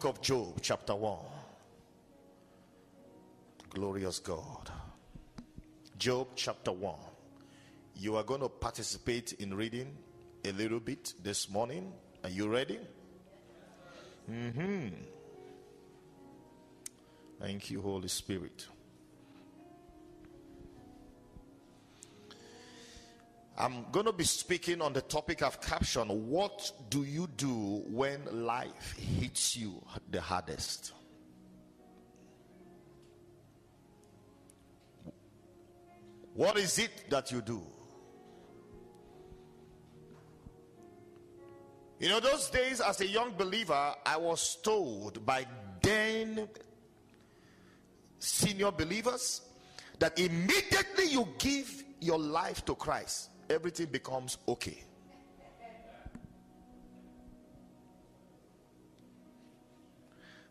book of Job, chapter 1. Glorious God. Job, chapter 1. You are going to participate in reading a little bit this morning. Are you ready? Mm-hmm. Thank you, Holy Spirit. I'm going to be speaking on the topic I've captioned What do you do when life hits you the hardest? What is it that you do? You know, those days as a young believer, I was told by then senior believers that immediately you give your life to Christ, everything becomes okay.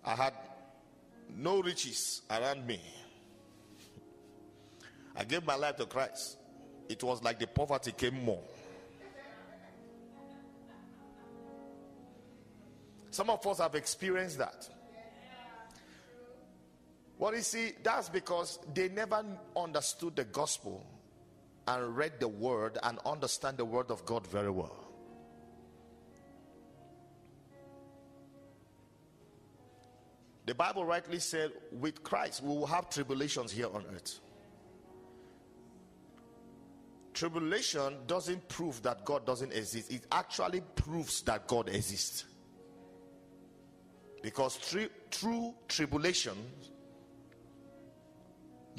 I had no riches around me. I gave my life to Christ. It was like the poverty came more. Some of us have experienced that. Well, you see, that's because they never understood the gospel and read the word and understand the word of God very well. The Bible rightly said, with Christ, we will have tribulations here on earth. Tribulation doesn't prove that God doesn't exist, it actually proves that God exists. Because through, through tribulation,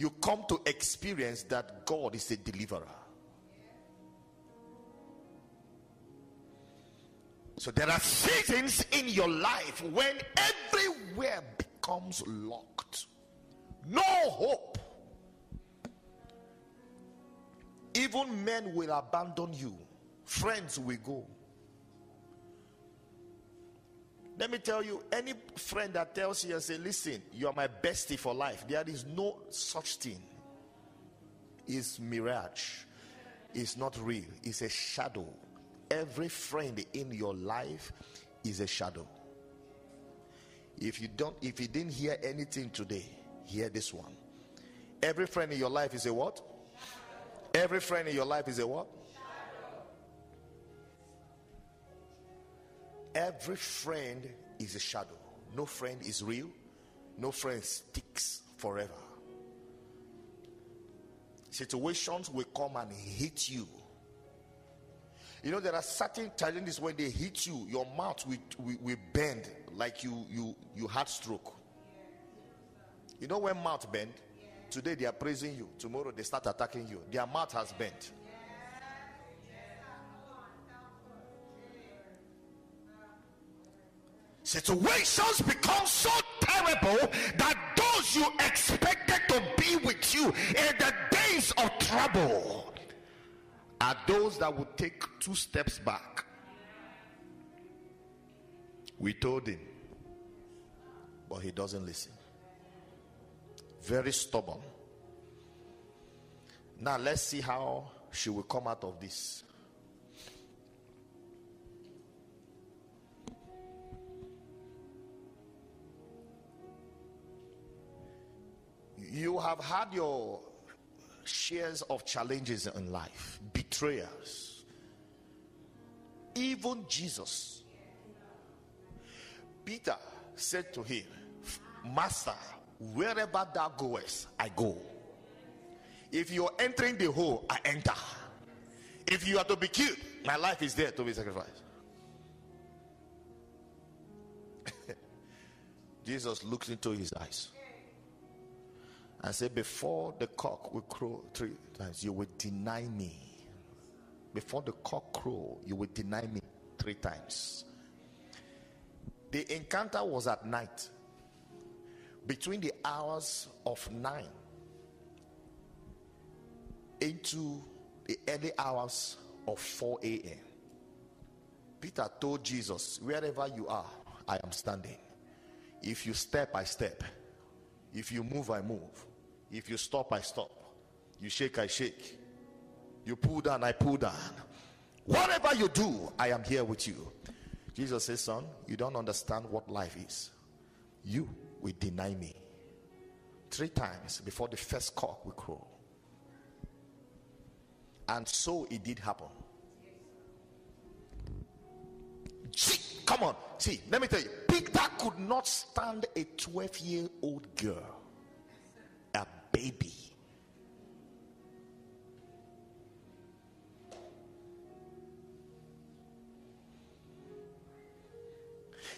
you come to experience that God is a deliverer. So there are seasons in your life when everywhere becomes locked. No hope. Even men will abandon you, friends will go. Let me tell you, any friend that tells you and say, listen, you are my bestie for life, there is no such thing. It's mirage. It's not real. It's a shadow. Every friend in your life is a shadow. If you don't, if you didn't hear anything today, hear this one. Every friend in your life is a what? Every friend in your life is a what? Every friend is a shadow. No friend is real. No friend sticks forever. Situations will come and hit you. You know, there are certain challenges when they hit you, your mouth will, will, will bend like you, you, you had stroke. You know when mouth bend? Today they are praising you. Tomorrow they start attacking you. Their mouth has bent. Situations become so terrible that those you expected to be with you in the days of trouble are those that would take two steps back. We told him, but he doesn't listen. Very stubborn. Now let's see how she will come out of this. You have had your shares of challenges in life, betrayers, even Jesus. Peter said to him, Master, wherever thou goest, I go. If you're entering the hole, I enter. If you are to be killed, my life is there to be sacrificed. Jesus looks into his eyes and said, Before the cock will crow three times, you will deny me. Before the cock crow, you will deny me three times. The encounter was at night, between the hours of nine into the early hours of 4 a.m. Peter told Jesus, Wherever you are, I am standing. If you step, I step. If you move, I move. If you stop, I stop. You shake, I shake. You pull down, I pull down. Whatever you do, I am here with you. Jesus says, Son, you don't understand what life is. You will deny me three times before the first cock will crow. And so it did happen. See, come on, see, let me tell you, Peter could not stand a 12 year old girl, baby.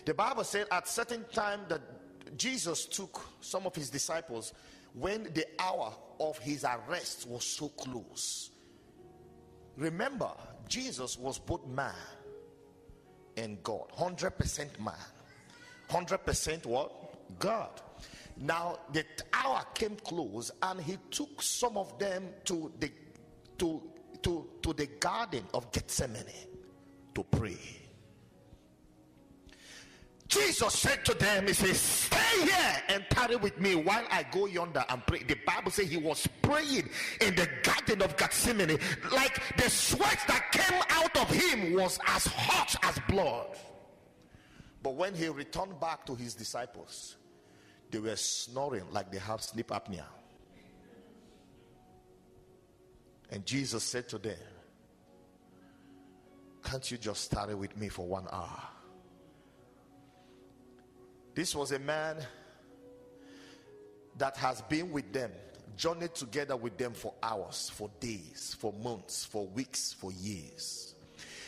The Bible said at certain time that Jesus took some of his disciples when the hour of his arrest was so close. Remember, Jesus was both man and God, 100% man, 100% what? God. Now the hour came close and he took some of them to the to to to the garden of Gethsemane to pray. Jesus said to them, He says, Stay here and tarry with me while I go yonder and pray. The Bible says he was praying in the garden of Gethsemane, like the sweat that came out of him was as hot as blood. But when he returned back to his disciples, they were snoring like they had sleep apnea. And Jesus said to them, Can't you just study with me for one hour? This was a man that has been with them, journeyed together with them for hours, for days, for months, for weeks, for years.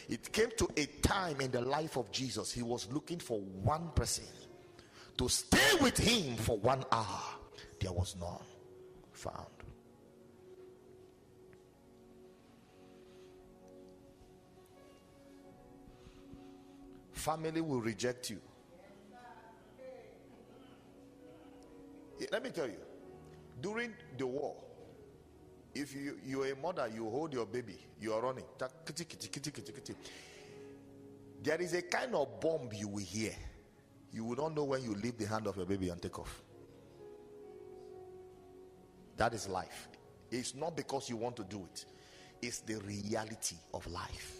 It came to a time in the life of Jesus, he was looking for one person to stay with him for one hour. There was none found. Family will reject you. Let me tell you, during the war, if you you're a mother, you hold your baby, you are running. There is a kind of bomb you will hear. You will not know when you leave the hand of your baby and take off. That is life. It's not because you want to do it, it's the reality of life.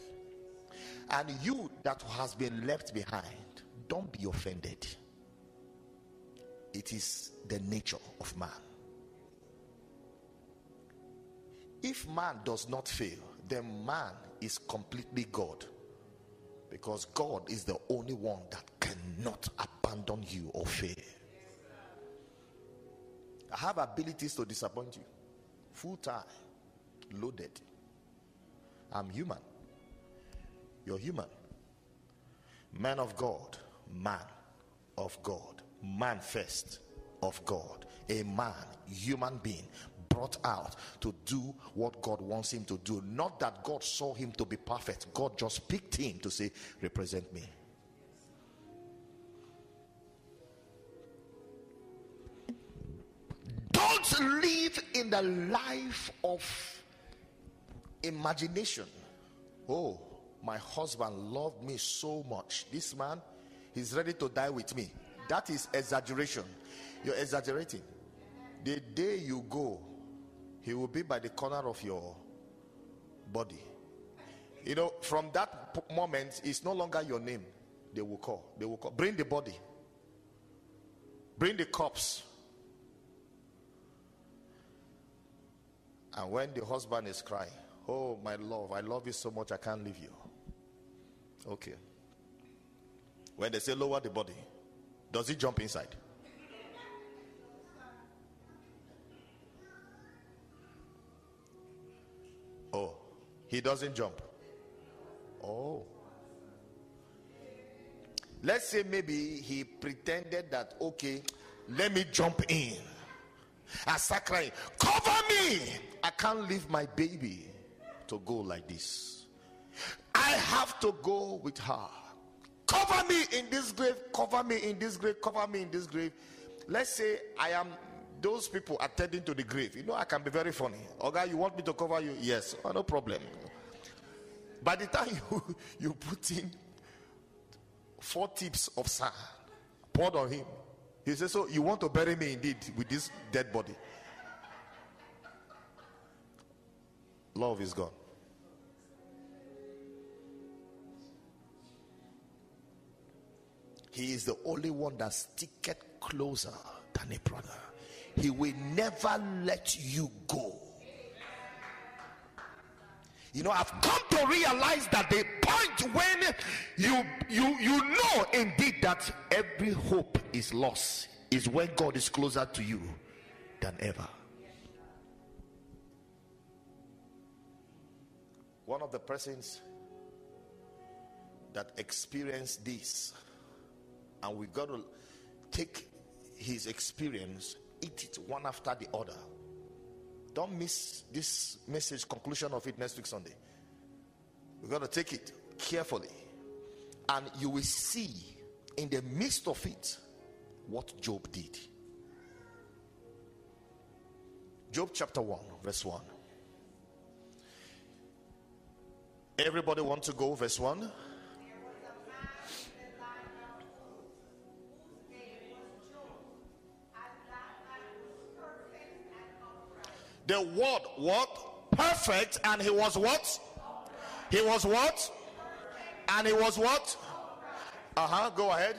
And you that has been left behind, don't be offended it is the nature of man. If man does not fail, then man is completely God. Because God is the only one that cannot abandon you or fail. I have abilities to disappoint you. Full time, loaded. I'm human. You're human. Man of God, man of God, man first of God, a man, human being, brought out to do what God wants him to do. Not that God saw him to be perfect, God just picked him to say, Represent me. In the life of imagination. Oh, my husband loved me so much. This man, he's ready to die with me. That is exaggeration. You're exaggerating. The day you go, he will be by the corner of your body. You know, from that moment, it's no longer your name. They will call. They will call. Bring the body. Bring the corpse. And when the husband is crying, Oh, my love, I love you so much, I can't leave you. Okay. When they say lower the body, does he jump inside? Oh, he doesn't jump. Oh. Let's say maybe he pretended that, okay, let me jump in. I start crying, cover me. I can't leave my baby to go like this. I have to go with her. Cover me in this grave, cover me in this grave, cover me in this grave. Let's say I am those people attending to the grave, you know, I can be very funny. Okay, you want me to cover you? Yes, oh, no problem. By the time you, you put in four tips of sand poured on him, he says, So you want to bury me indeed with this dead body? Love is gone. He is the only one that sticketh closer than a brother. He will never let you go. You know, I've come to realize that the point when you you you know indeed that every hope is lost is when God is closer to you than ever. One of the persons that experienced this, and we got to take his experience, eat it one after the other. Don't miss this message conclusion of it next week Sunday. We got to take it carefully, and you will see in the midst of it what Job did. Job chapter 1, verse 1. Everybody want to go, verse 1? The word what? Perfect, and he was what? He was what? And he was what? Uh huh. Go ahead.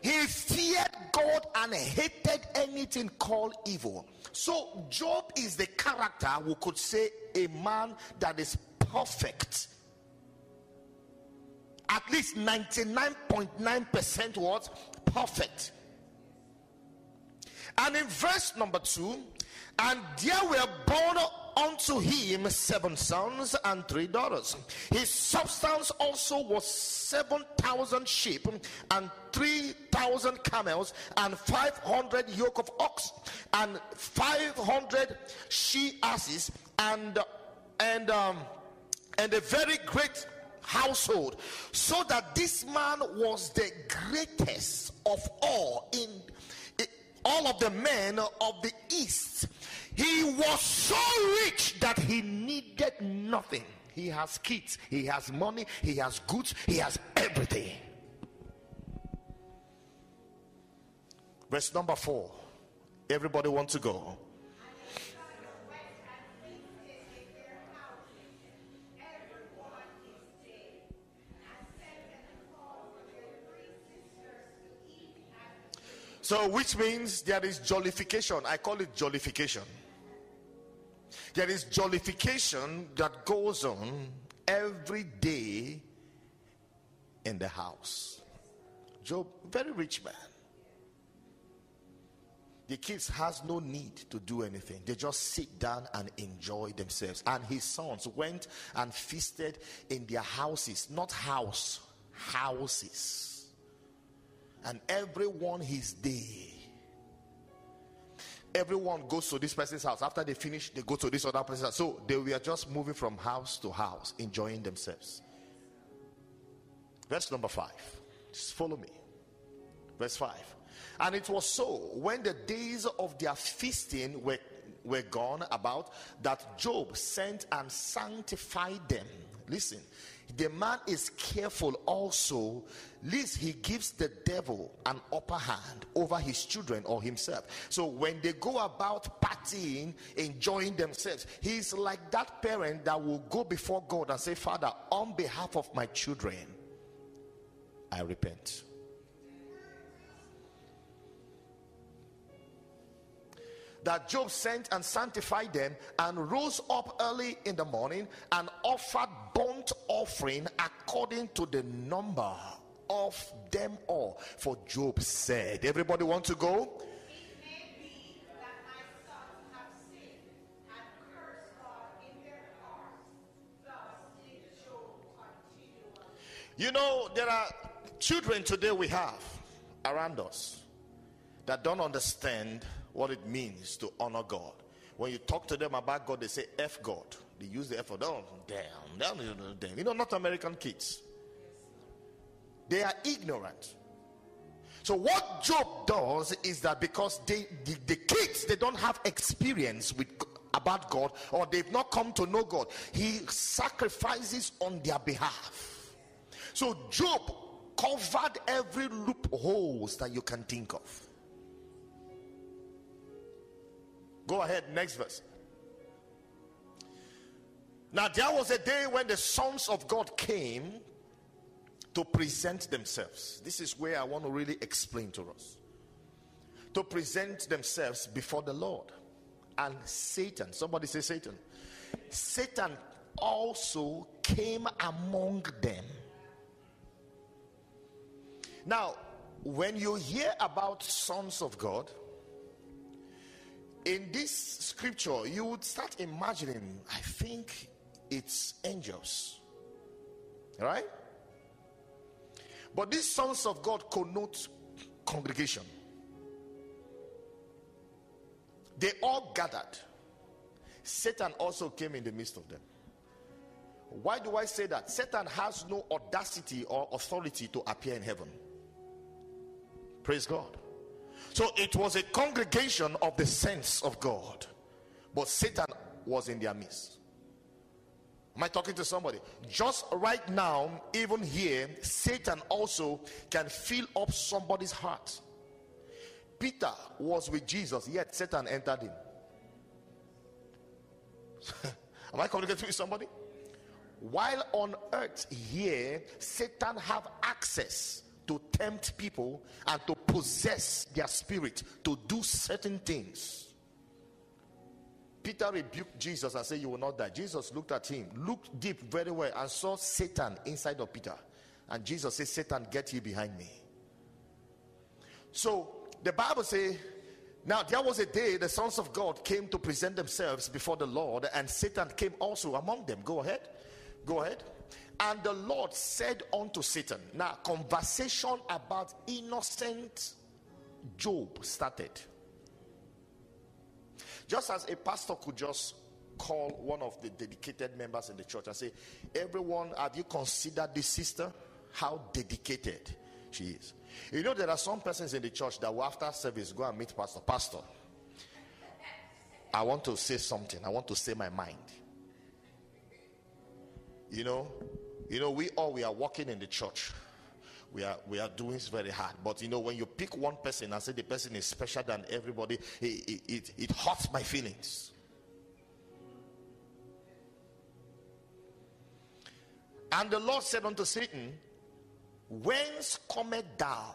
He feared God and hated anything called evil. So, Job is the character who could say a man that is perfect. At least 99.9% was perfect. And in verse number two, and there were born unto him seven sons and three daughters. His substance also was seven thousand sheep and three thousand camels and five hundred yoke of ox and five hundred she asses and and um and a very great household so that this man was the greatest of all in all of the men of the east. He was so rich that he needed nothing. He has kids, he has money, he has goods, he has everything. Verse number four. Everybody want to go. So, which means there is jollification. I call it jollification. There is jollification that goes on every day in the house. Job, very rich man. The kids has no need to do anything. They just sit down and enjoy themselves. And his sons went and feasted in their houses, not house, houses. And everyone his day. Everyone goes to this person's house. After they finish, they go to this other person's house. So they were just moving from house to house, enjoying themselves. Verse number five. Just follow me. Verse 5. And it was so when the days of their feasting were, were gone about that Job sent and sanctified them. Listen, the man is careful also, lest he gives the devil an upper hand over his children or himself. So when they go about partying, enjoying themselves, he's like that parent that will go before God and say, Father, on behalf of my children, I repent. That Job sent and sanctified them and rose up early in the morning and offered burnt offering according to the number of them all. For Job said, Everybody want to go? You know, there are children today we have around us that don't understand what it means to honor God. When you talk to them about God, they say F God. They use the F word. Oh, damn, damn, damn. You know, not American kids. They are ignorant. So what Job does is that because they the, the kids they don't have experience with about God or they've not come to know God, he sacrifices on their behalf. So Job covered every loopholes that you can think of. Go ahead, next verse. Now, there was a day when the sons of God came to present themselves. This is where I want to really explain to us. To present themselves before the Lord. And Satan, somebody say Satan. Satan also came among them. Now, when you hear about sons of God, in this scripture, you would start imagining, I think it's angels. Right? But these sons of God connote congregation. They all gathered. Satan also came in the midst of them. Why do I say that? Satan has no audacity or authority to appear in heaven. Praise God. So it was a congregation of the saints of God, but Satan was in their midst. Am I talking to somebody? Just right now, even here, Satan also can fill up somebody's heart. Peter was with Jesus, yet Satan entered him. Am I communicating with somebody? While on earth here, Satan have access to tempt people and to possess their spirit to do certain things. Peter rebuked Jesus and said, You will not die. Jesus looked at him, looked deep very well, and saw Satan inside of Peter. And Jesus said, Satan, get you behind me. So the Bible says, now there was a day the sons of God came to present themselves before the Lord, and Satan came also among them. Go ahead. Go ahead. And the Lord said unto Satan, now conversation about innocent Job started. Just as a pastor could just call one of the dedicated members in the church and say, Everyone, have you considered this sister? How dedicated she is. You know, there are some persons in the church that will, after service, go and meet Pastor. Pastor, I want to say something. I want to say my mind. You know, you know, we all we are working in the church. We are we are doing very hard. But you know, when you pick one person and say the person is special than everybody, it, it, it, hurts my feelings. And the Lord said unto Satan, Whence cometh thou?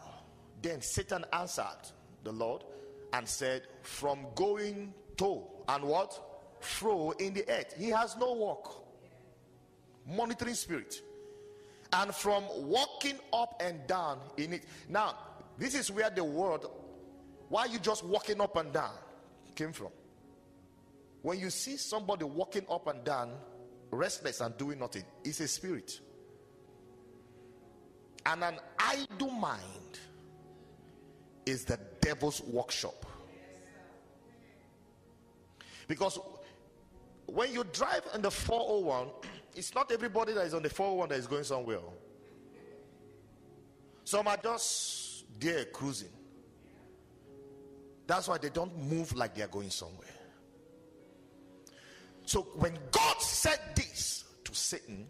Then Satan answered the Lord and said, From going to and what? Fro in the earth. He has no work. Monitoring spirit. And from walking up and down in it. Now, this is where the word, why you just walking up and down, came from. When you see somebody walking up and down, restless and doing nothing, it's a spirit. And an idle mind is the devil's workshop. Because when you drive in the 401, it's not everybody that is on the 401 that is going somewhere. Oh. Some are just there cruising. That's why they don't move like they are going somewhere. So when God said this to Satan,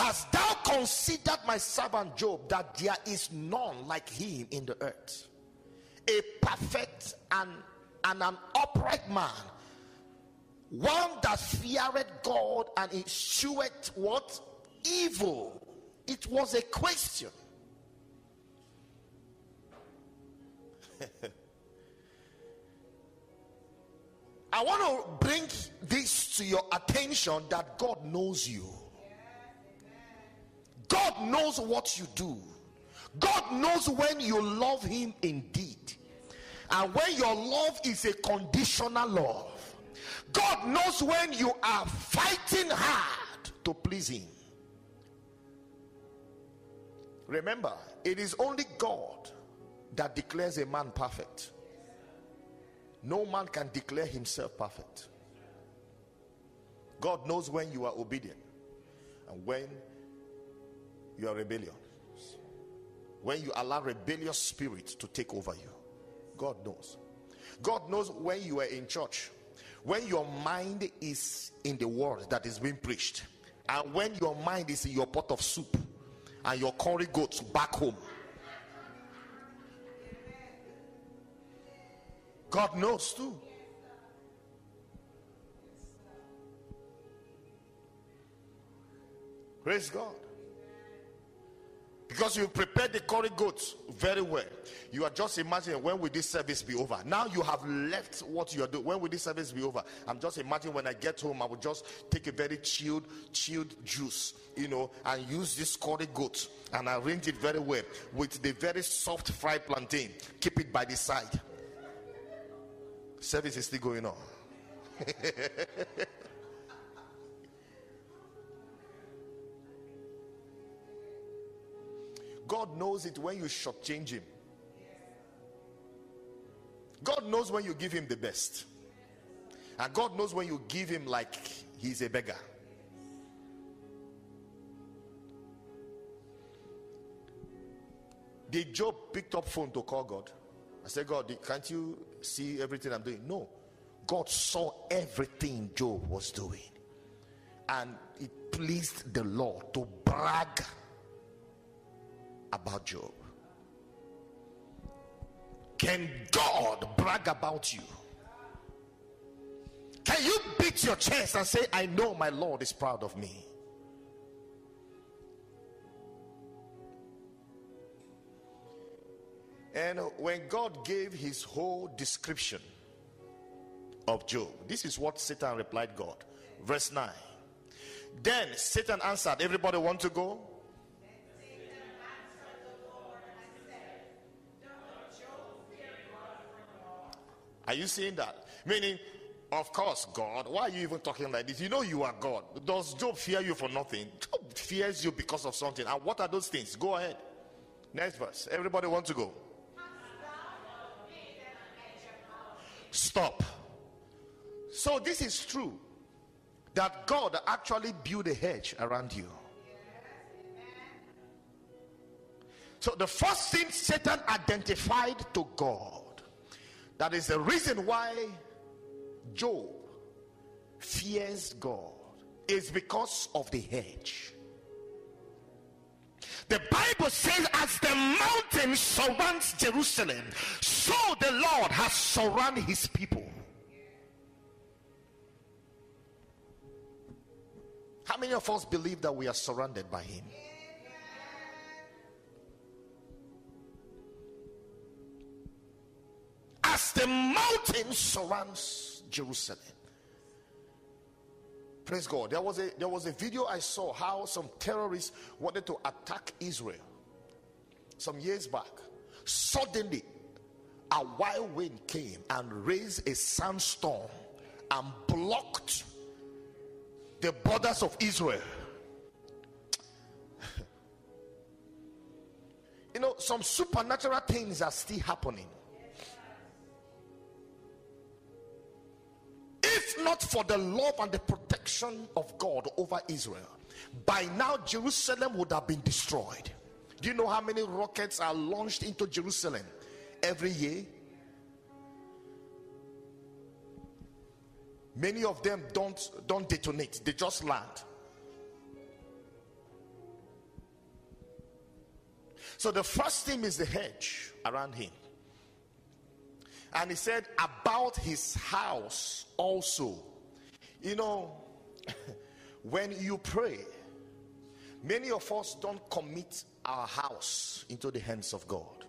Hast thou considered my servant Job that there is none like him in the earth? A perfect and, and an upright man, one that feareth God and escheweth what? Evil. It was a question. I want to bring this to your attention that God knows you. God knows what you do. God knows when you love Him indeed. And when your love is a conditional love. God knows when you are fighting hard to please Him. Remember, it is only God that declares a man perfect. No man can declare himself perfect. God knows when you are obedient and when you are rebellious. when you allow rebellious spirit to take over you. God knows. God knows when you are in church, when your mind is in the word that is being preached, and when your mind is in your pot of soup and your curry goats back home. God knows too. Praise God. Because you prepared the curry goats very well. You are just imagining when will this service be over? Now you have left what you are doing. When will this service be over? I'm just imagining when I get home, I will just take a very chilled, chilled juice, you know, and use this curry goat and arrange it very well with the very soft fried plantain. Keep it by the side. Service is still going on. God knows it when you shortchange him. God knows when you give him the best. And God knows when you give him like he's a beggar. Did Job picked up phone to call God? I said, God, can't you see everything I'm doing? No. God saw everything Job was doing. And it pleased the Lord to brag about Job. Can God brag about you? Can you beat your chest and say, I know my Lord is proud of me? And when God gave his whole description of Job, this is what Satan replied God. Verse 9. Then Satan answered, Everybody want to go? Are you seeing that? Meaning, of course, God, why are you even talking like this? You know you are God. Does Job fear you for nothing? Job fears you because of something. And what are those things? Go ahead. Next verse. Everybody want to go? Stop. So this is true that God actually built a hedge around you. So the first thing Satan identified to God that is the reason why Job fears God is because of the hedge. The Bible says, as the mountain surrounds Jerusalem, so the Lord has surrounded his people. How many of us believe that we are surrounded by him? As the mountain surrounds Jerusalem. Praise God. There was a there was a video I saw how some terrorists wanted to attack Israel some years back. Suddenly, a wild wind came and raised a sandstorm and blocked the borders of Israel. you know, some supernatural things are still happening. Not for the love and the protection of God over Israel, by now Jerusalem would have been destroyed. Do you know how many rockets are launched into Jerusalem every year? Many of them don't don't detonate, they just land. So the first thing is the hedge around him. And he said, About his house also. You know, when you pray, many of us don't commit our house into the hands of God.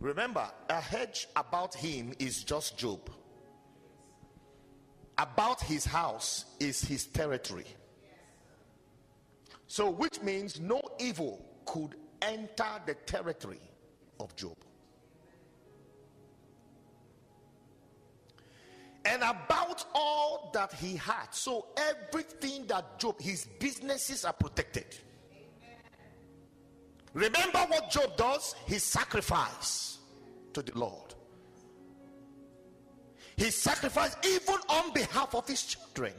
Remember, a hedge about him is just Job. About his house is his territory. So, which means no evil could enter the territory of Job. And about all that he had. So everything that Job, his businesses are protected. Remember what Job does? He sacrifice to the Lord. He sacrificed even on behalf of his children.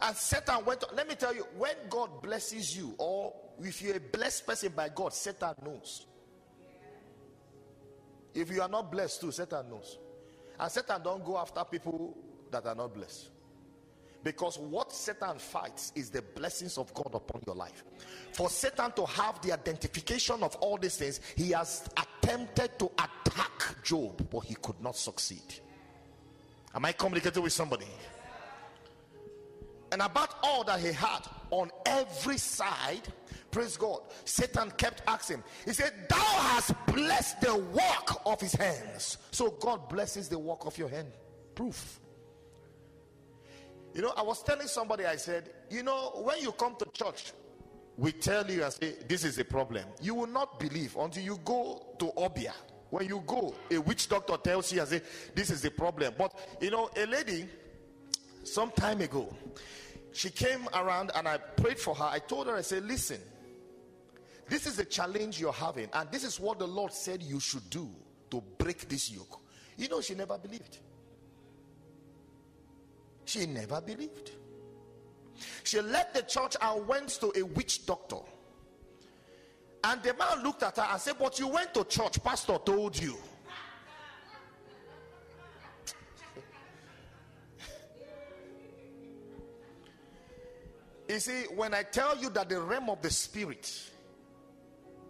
And Satan went. Let me tell you, when God blesses you, or if you're a blessed person by God, Satan knows. If you are not blessed too, Satan knows. And Satan don't go after people that are not blessed. Because what Satan fights is the blessings of God upon your life. For Satan to have the identification of all these things, he has attempted to attack Job, but he could not succeed. Am I communicating with somebody? And about all that he had on every side, praise God, Satan kept asking. He said, Thou hast blessed the work of his hands. So God blesses the work of your hand. Proof. You know, I was telling somebody, I said, you know, when you come to church, we tell you and say, this is a problem. You will not believe until you go to Obeah. When you go, a witch doctor tells you and say, this is the problem. But, you know, a lady, some time ago, she came around and I prayed for her. I told her, I said, listen, this is a challenge you're having, and this is what the Lord said you should do to break this yoke. You know, she never believed. She never believed. She left the church and went to a witch doctor. And the man looked at her and said, But you went to church, pastor told you. You see, when I tell you that the realm of the spirit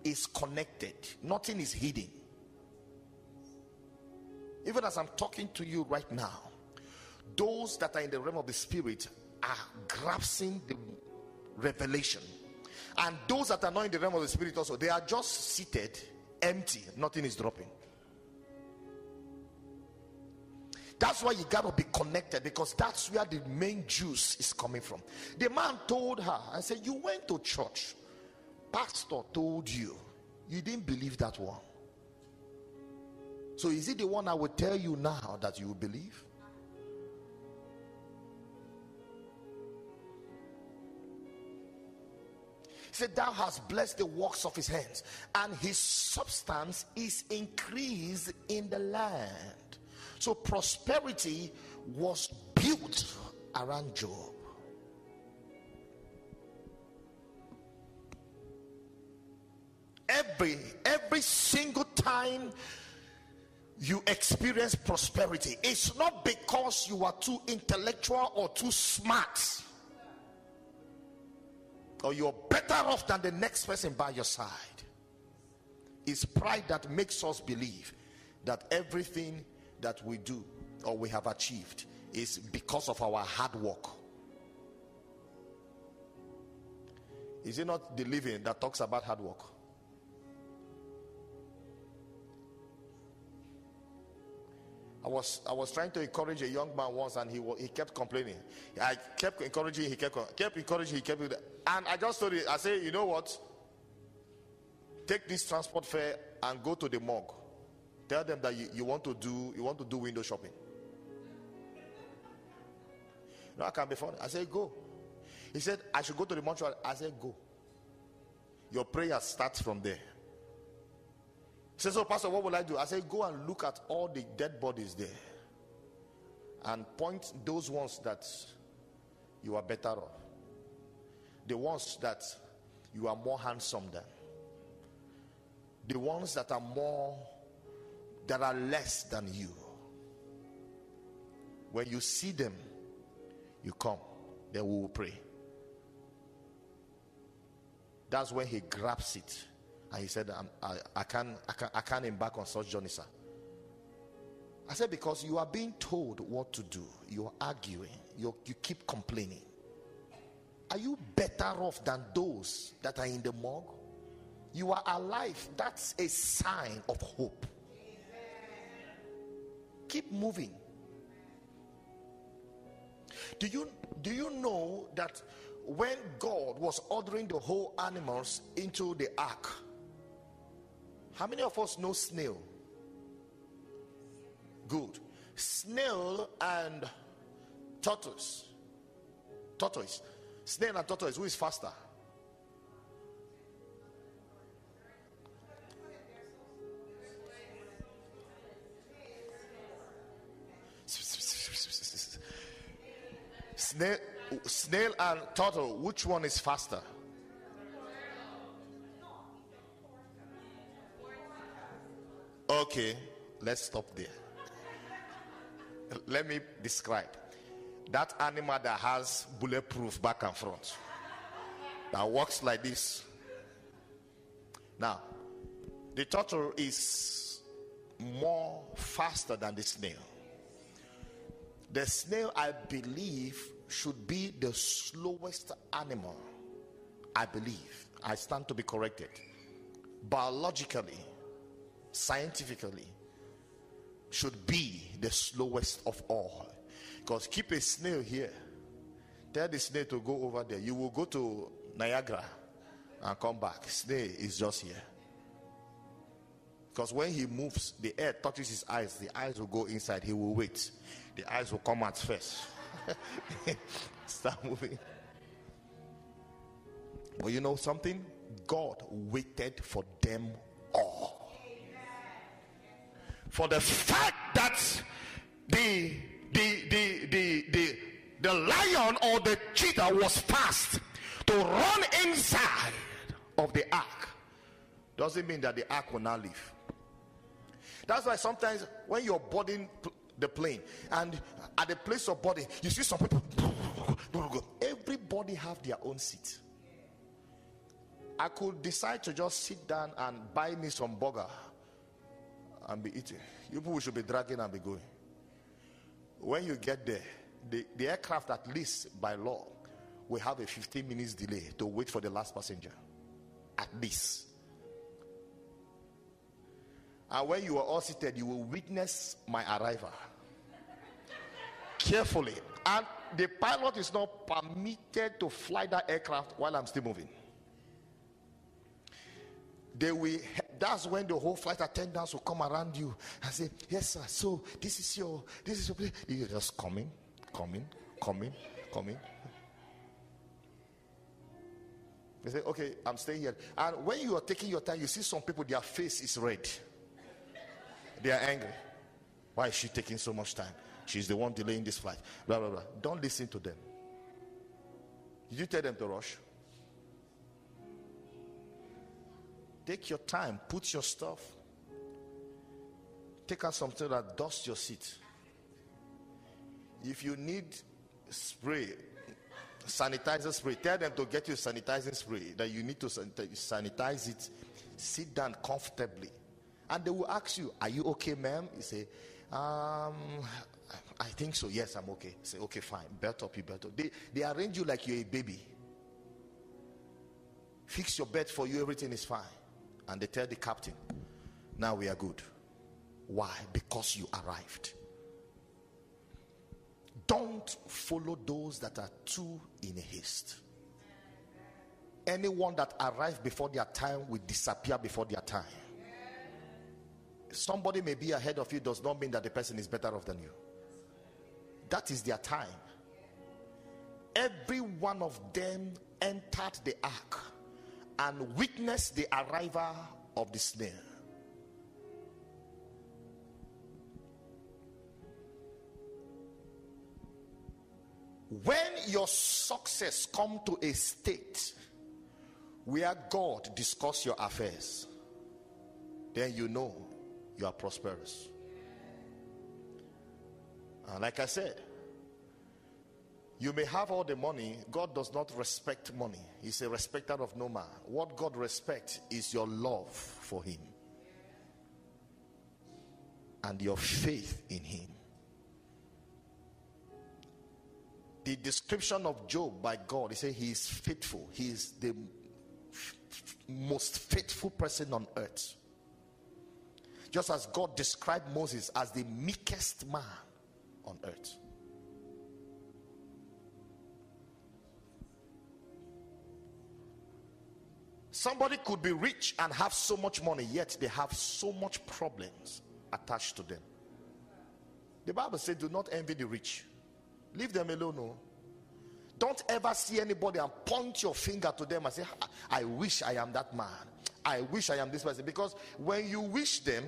is connected, nothing is hidden. Even as I'm talking to you right now, those that are in the realm of the spirit are grasping the revelation. And those that are not in the realm of the spirit also they are just seated empty. Nothing is dropping. That's why you got to be connected because that's where the main juice is coming from. The man told her and said you went to church pastor told you you didn't believe that one so is it the one i will tell you now that you believe He said, Thou hast blessed the works of his hands, and his substance is increased in the land. So prosperity was built around Job. Every every single time you experience prosperity, it's not because you are too intellectual or too smart or you're better off than the next person by your side. It's pride that makes us believe that everything that we do or we have achieved is because of our hard work. Is it not the living that talks about hard work? I was I was trying to encourage a young man once, and he wa- he kept complaining. I kept encouraging, he kept kept encouraging, he kept, and I just told him, I say, you know what? Take this transport fare and go to the morgue. Tell them that you, you want to do you want to do window shopping. No, I can't be funny. I said, go. He said, I should go to the mortuary. I said, go. Your prayer starts from there. Said, So, Pastor, what will I do? I say, Go and look at all the dead bodies there and point those ones that you are better off, the ones that you are more handsome than, the ones that are more, that are less than you. When you see them, you come, then we will pray. That's when he grabs it and he said, "I'm- I, I, can't, I, can't, I can't embark on such journey, sir. I said, Because you are being told what to do, you're arguing, you you keep complaining. Are you better off than those that are in the morgue? You are alive. That's a sign of hope. Keep moving. Do you do you know that when God was ordering the whole animals into the ark, how many of us know snail? Good. Snail and tortoise. Tortoise. Snail and tortoise. Who is faster? Snail, snail and turtle, which one is faster? Okay, let's stop there. Let me describe that animal that has bulletproof back and front that walks like this. Now, the turtle is more faster than the snail. The snail, I believe, should be the slowest animal. I believe. I stand to be corrected. Biologically, scientifically, should be the slowest of all. Because keep a snail here. Tell the snail to go over there. You will go to Niagara and come back. Snail is just here. Because when he moves, the air touches his eyes, the eyes will go inside. He will wait. The eyes will come out first. Start moving. But you know something? God waited for them. For the fact that the the the the the, the lion or the cheetah was fast to run inside of the ark doesn't mean that the ark will not leave. That's why sometimes when you're boarding the plane and at the place of boarding, you see some people. Everybody have their own seat. I could decide to just sit down and buy me some burger and be eating. You people should be dragging and be going. When you get there, the, the aircraft, at least by law, will have a 15 minutes delay to wait for the last passenger. At least. And when you are all seated, you will witness my arrival carefully. And the pilot is not permitted to fly that aircraft while I'm still moving. They will. That's when the whole flight attendants will come around you and say, "Yes, sir. So this is your, this is your place." You just coming, coming, coming, coming. They say, "Okay, I'm staying here." And when you are taking your time, you see some people, their face is red. They are angry. Why is she taking so much time? She's the one delaying this flight. Blah blah blah. Don't listen to them. Did you tell them to rush? Take your time, put your stuff. Take out something that dust your seat. If you need spray, sanitizer spray, tell them to get you sanitizing spray that you need to sanitize sanitize it. Sit down comfortably. And they will ask you, Are you okay, ma'am? You say, um, I think so. Yes, I'm okay. Say, okay, fine. Belt up, you belt up. They, they arrange you like you're a baby. Fix your bed for you, everything is fine. And they tell the captain, now we are good. Why? Because you arrived. Don't follow those that are too in haste. Anyone that arrived before their time will disappear before their time. Somebody may be ahead of you, does not mean that the person is better off than you. That is their time. Every one of them entered the ark and witnessed the arrival of the snail. When your success come to a state where God discuss your affairs, then you know you are prosperous. And like I said, you may have all the money. God does not respect money. He's a respecter of no man. What God respects is your love for Him and your faith in Him. The description of Job by God, He said He is faithful. He is the most faithful person on earth. Just as God described Moses as the meekest man on earth. Somebody could be rich and have so much money, yet they have so much problems attached to them. The Bible says, Do not envy the rich, leave them alone. No. Don't ever see anybody and point your finger to them and say, I wish I am that man. I wish I am this person. Because when you wish them,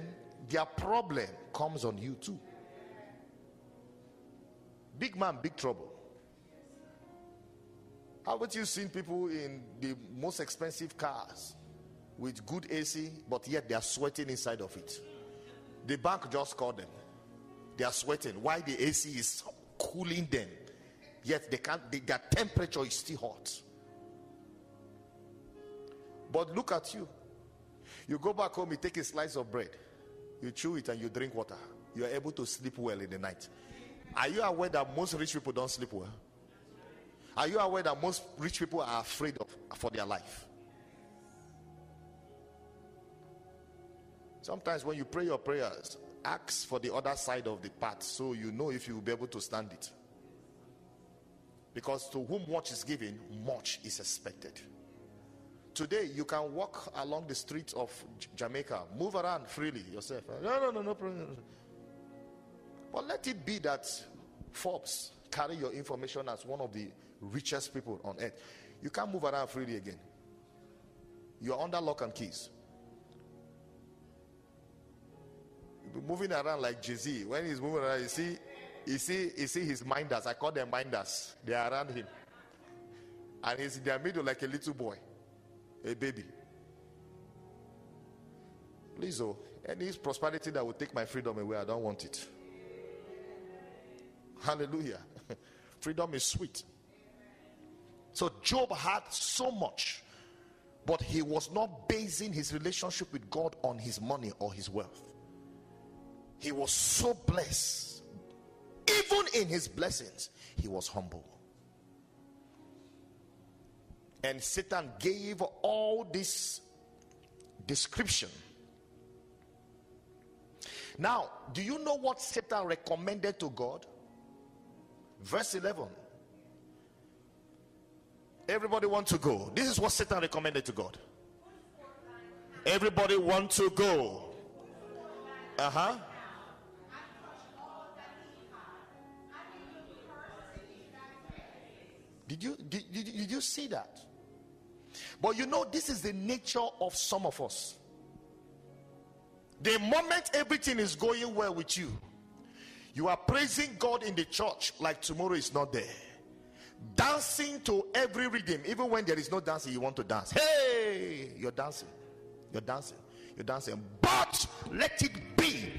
their problem comes on you too. Big man, big trouble. Haven't you seen people in the most expensive cars with good AC, but yet they are sweating inside of it? The bank just called them. They are sweating. Why the AC is cooling them, yet they can't. They, their temperature is still hot. But look at you. You go back home, you take a slice of bread, you chew it, and you drink water. You are able to sleep well in the night. Are you aware that most rich people don't sleep well? Are you aware that most rich people are afraid of for their life? Sometimes when you pray your prayers, ask for the other side of the path so you know if you will be able to stand it. Because to whom much is given, much is expected. Today, you can walk along the streets of Jamaica, move around freely yourself. No, no, no, no problem. But let it be that Forbes carry your information as one of the richest people on earth. You can't move around freely again. You're under lock and keys. You'll be moving around like Jay-Z. When he's moving around, you see, you see, you see his minders. I call them minders. They are around him. And he's in their middle like a little boy, a baby. Please, oh, any prosperity that will take my freedom away, I don't want it. Hallelujah. Freedom is sweet. So Job had so much, but he was not basing his relationship with God on his money or his wealth. He was so blessed. Even in his blessings, he was humble. And Satan gave all this description. Now, do you know what Satan recommended to God? Verse 11. Everybody want to go. This is what Satan recommended to God. Everybody want to go. Uh-huh. Did you did, did, did you see that? But you know, this is the nature of some of us. The moment everything is going well with you, you are praising God in the church like tomorrow is not there. Dancing to every rhythm, even when there is no dancing, you want to dance. Hey, you're dancing, you're dancing, you're dancing. But let it be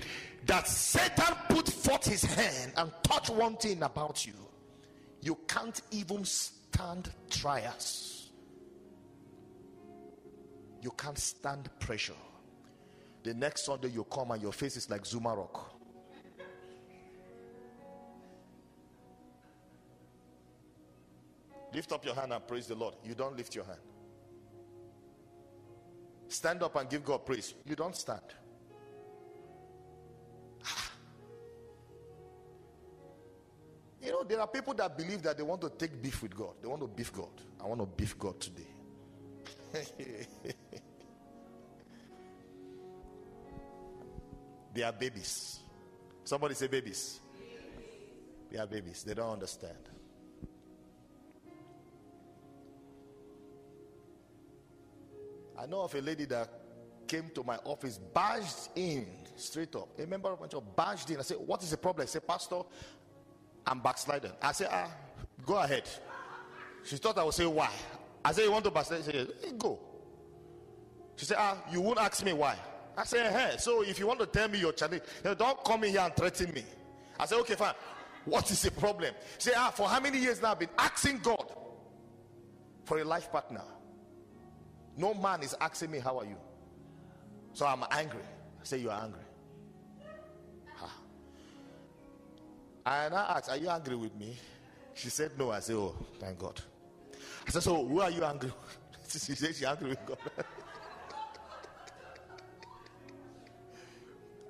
that Satan put forth his hand and touch one thing about you. You can't even stand trials, you can't stand pressure. The next Sunday you come and your face is like Zuma Rock. Lift up your hand and praise the Lord. You don't lift your hand. Stand up and give God praise. You don't stand. Ah. You know, there are people that believe that they want to take beef with God. They want to beef God. I want to beef God today. they are babies. Somebody say babies. They are babies. They don't understand. I know of a lady that came to my office, barged in straight up. A member of my church barged in. I said, What is the problem? I said, Pastor, I'm backsliding. I said, Ah, go ahead. She thought I would say, Why? I said, You want to backslide? She said, "Eh, Go. She said, Ah, you won't ask me why. I said, Hey, so if you want to tell me your challenge, don't come in here and threaten me. I said, Okay, fine. What is the problem? She said, Ah, for how many years now I've been asking God for a life partner? No man is asking me, How are you? So I'm angry. I say, You are angry. Ha. And I asked, Are you angry with me? She said, No. I said, Oh, thank God. I said, So who are you angry with? she said, She's angry with God.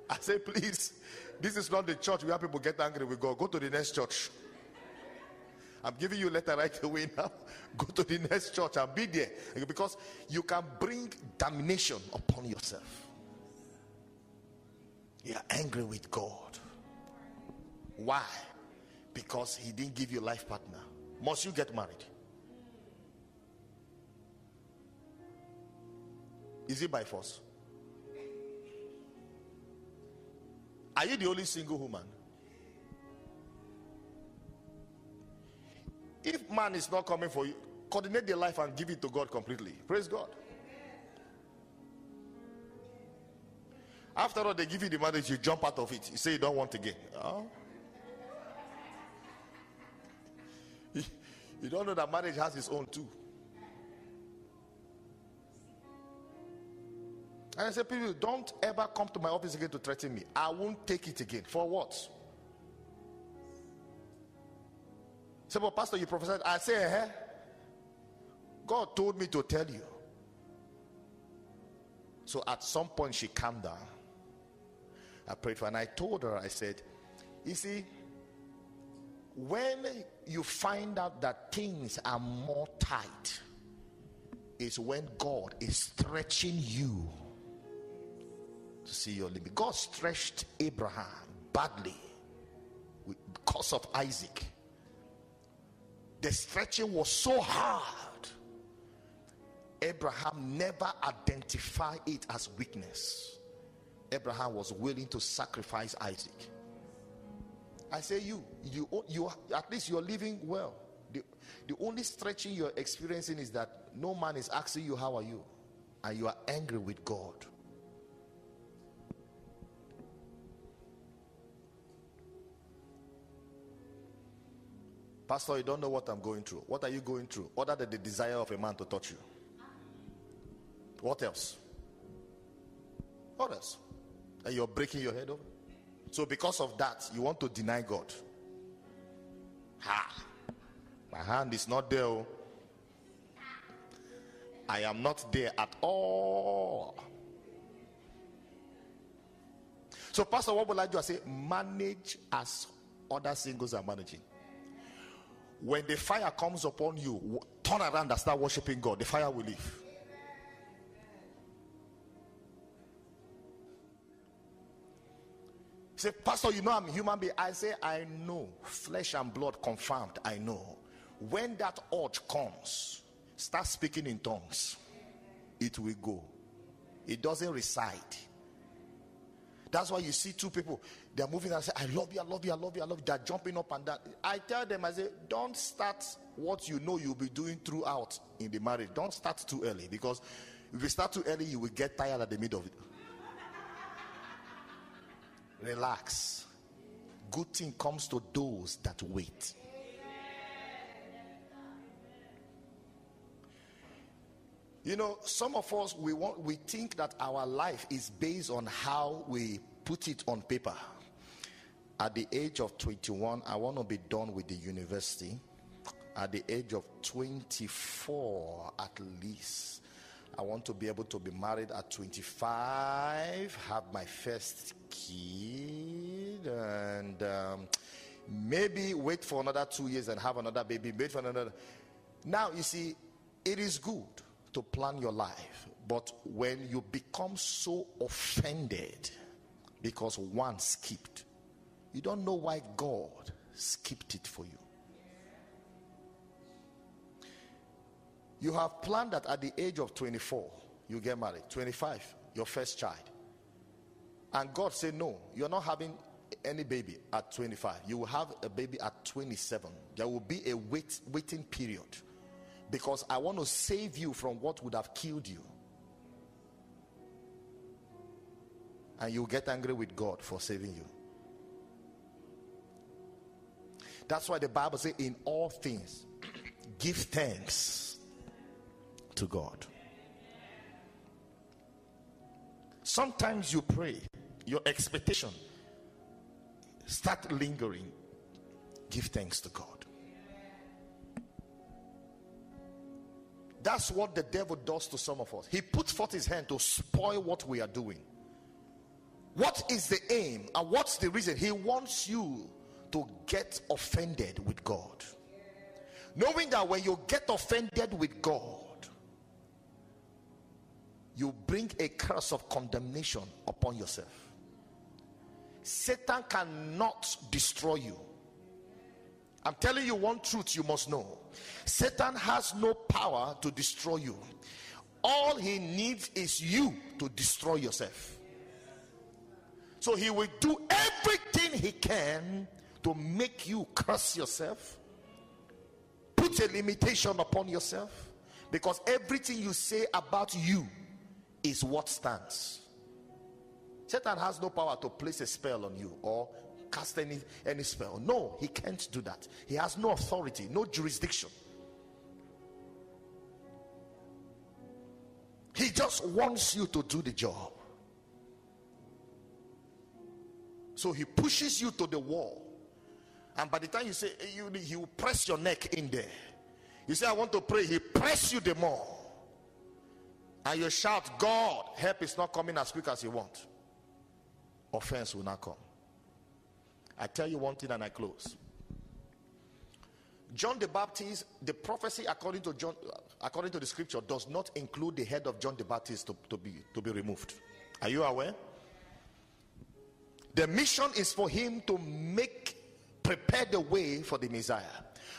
I said, Please, this is not the church where people get angry with God. Go to the next church. I'm giving you a letter right away now. Go to the next church and be there. Because you can bring damnation upon yourself. You're angry with God. Why? Because He didn't give you a life partner. Must you get married? Is it by force? Are you the only single woman? If man is not coming for you, coordinate their life and give it to God completely. Praise God. After all, they give you the marriage, you jump out of it. You say you don't want again. Oh. You don't know that marriage has its own too. And I say, people, don't ever come to my office again to threaten me. I won't take it again. For what? Say, Pastor, you prophesied. I say, eh? God told me to tell you. So at some point, she calmed down. I prayed for her and I told her, I said, You see, when you find out that things are more tight, is when God is stretching you to see your limit. God stretched Abraham badly because of Isaac. The stretching was so hard. Abraham never identified it as weakness. Abraham was willing to sacrifice Isaac. I say you, you, you at least you're living well. The, the only stretching you're experiencing is that no man is asking you how are you, and you are angry with God. Pastor, you don't know what I'm going through. What are you going through? Other than the desire of a man to touch you. What else? What else? And you're breaking your head over. So, because of that, you want to deny God. Ha! My hand is not there. oh. I am not there at all. So, Pastor, what will I do? I say, manage as other singles are managing. When the fire comes upon you, turn around and start worshiping God. The fire will leave. Say, Pastor, you know I'm a human being. I say, I know. Flesh and blood confirmed. I know. When that urge comes, start speaking in tongues. It will go. It doesn't reside. That's why you see two people, they're moving and say, I love you, I love you, I love you, I love you. They're jumping up and down. I tell them, I say, don't start what you know you'll be doing throughout in the marriage. Don't start too early because if you start too early, you will get tired at the middle of it. Relax. Good thing comes to those that wait. You know, some of us we want we think that our life is based on how we put it on paper. At the age of 21, I want to be done with the university. At the age of 24, at least, I want to be able to be married at 25, have my first kid, and um, maybe wait for another two years and have another baby. Wait for another. Now, you see, it is good to plan your life, but when you become so offended because one skipped, you don't know why God skipped it for you. You have planned that at the age of 24, you get married. 25, your first child. And God said, No, you're not having any baby at 25. You will have a baby at 27. There will be a wait, waiting period because I want to save you from what would have killed you. And you get angry with God for saving you. That's why the Bible says, In all things, give thanks to God. Sometimes you pray, your expectation start lingering. Give thanks to God. That's what the devil does to some of us. He puts forth his hand to spoil what we are doing. What is the aim and what's the reason? He wants you to get offended with God. Knowing that when you get offended with God, you bring a curse of condemnation upon yourself. Satan cannot destroy you. I'm telling you one truth you must know Satan has no power to destroy you. All he needs is you to destroy yourself. So he will do everything he can to make you curse yourself, put put a limitation upon yourself because everything you say about you is what stands. Satan has no power to place a spell on you or cast any, any spell. No, he can't do that. He has no authority, no jurisdiction. He just wants you to do the job. So he pushes you to the wall. And by the time you say, eh, you, he will press your neck in there. You say, I want to pray. He press you the more. And you shout, God, help is not coming as quick as you want. Offense will not come. I tell you one thing and I close. John the Baptist, the prophecy according to John, according to the scripture, does not include the head of John the Baptist to, to be to be removed. Are you aware? The mission is for him to make prepare the way for the Messiah.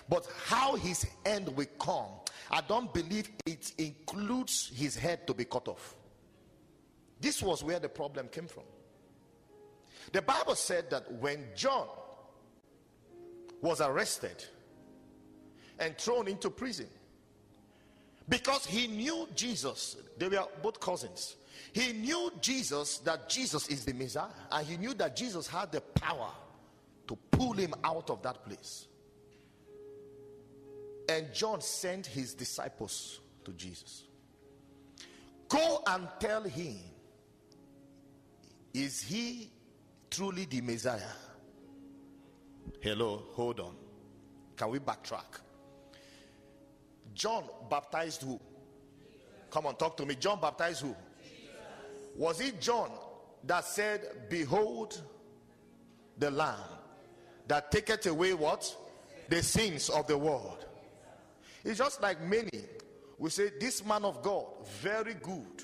But how his end will come, I don't believe it includes his head to be cut off. This was where the problem came from. The Bible said that when John was arrested and thrown into prison, because he knew Jesus, they were both cousins. He knew Jesus, that Jesus is the Messiah, and he knew that Jesus had the power to pull him out of that place. And John sent his disciples to Jesus. Go and tell him, is he truly the Messiah? Hello, hold on. Can we backtrack? John baptized who? Come on, talk to me. John baptized who? Was it John that said, Behold the Lamb that taketh away what? The sins of the world. It's just like many we say, This man of God, very good.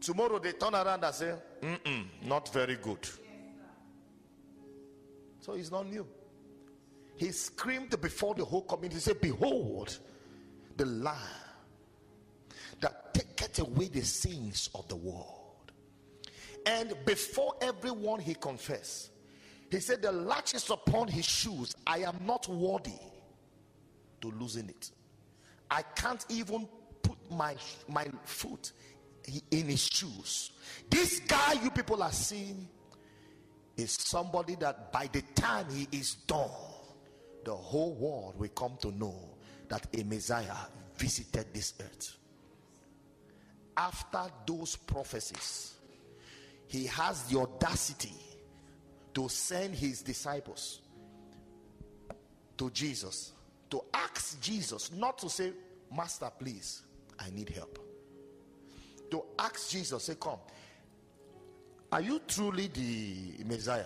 Tomorrow they turn around and say, Mm-mm, not very good. So he's not new. He screamed before the whole community, he said, Behold, the Lamb that taketh away the sins of the world. And before everyone he confessed, he said, The latch is upon his shoes. I am not worthy to loosen it. I can't even put my my foot in his shoes. This guy you people are seeing is somebody that by the time he is done, the whole world will come to know that a Messiah visited this earth. After those prophecies, he has the audacity to send his disciples to Jesus to ask Jesus not to say, Master, please, I need help. To ask Jesus, say, Come, are you truly the Messiah?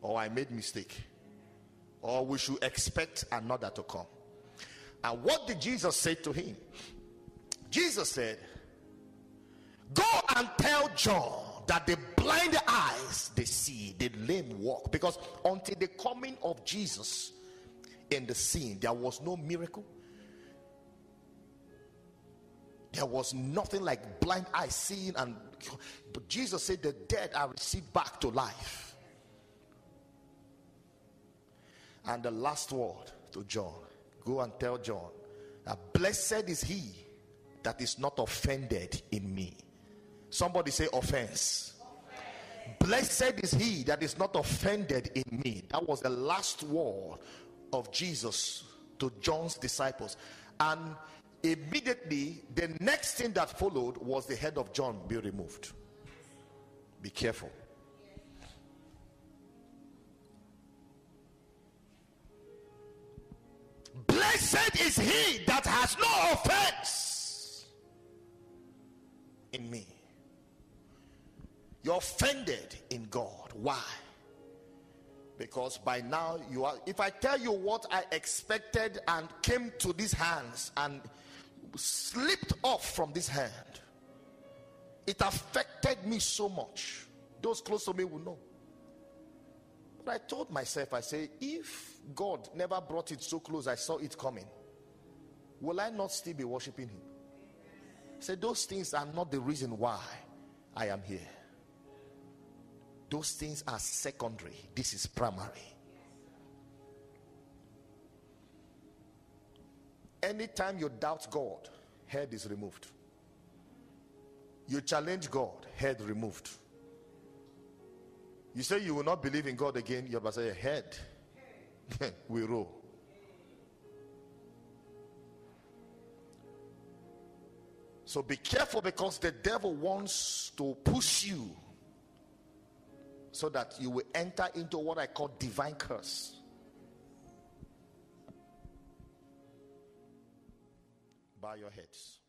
Or I made mistake? Or we should expect another to come? And what did Jesus say to him? Jesus said, Go and tell John that the blind eyes they see, the lame walk. Because until the coming of Jesus in the scene, there was no miracle. There was nothing like blind eyes seeing, and but Jesus said, The dead are received back to life. And the last word to John go and tell John that blessed is he that is not offended in me. Somebody say offense. Blessed is he that is not offended in me. That was the last word of Jesus to John's disciples. And immediately, the next thing that followed was the head of John be removed. Be careful. Blessed is he that has no offense in me. You're offended in God. Why? Because by now you are. If I tell you what I expected and came to these hands and slipped off from this hand, it affected me so much. Those close to me will know. But I told myself, I say, if God never brought it so close, I saw it coming, will I not still be worshiping Him? I those things are not the reason why I am here. Those things are secondary. This is primary. Anytime you doubt God, head is removed. You challenge God, head removed. You say you will not believe in God again, you say, head. we roll. So be careful because the devil wants to push you so that you will enter into what I call divine curse. by your heads.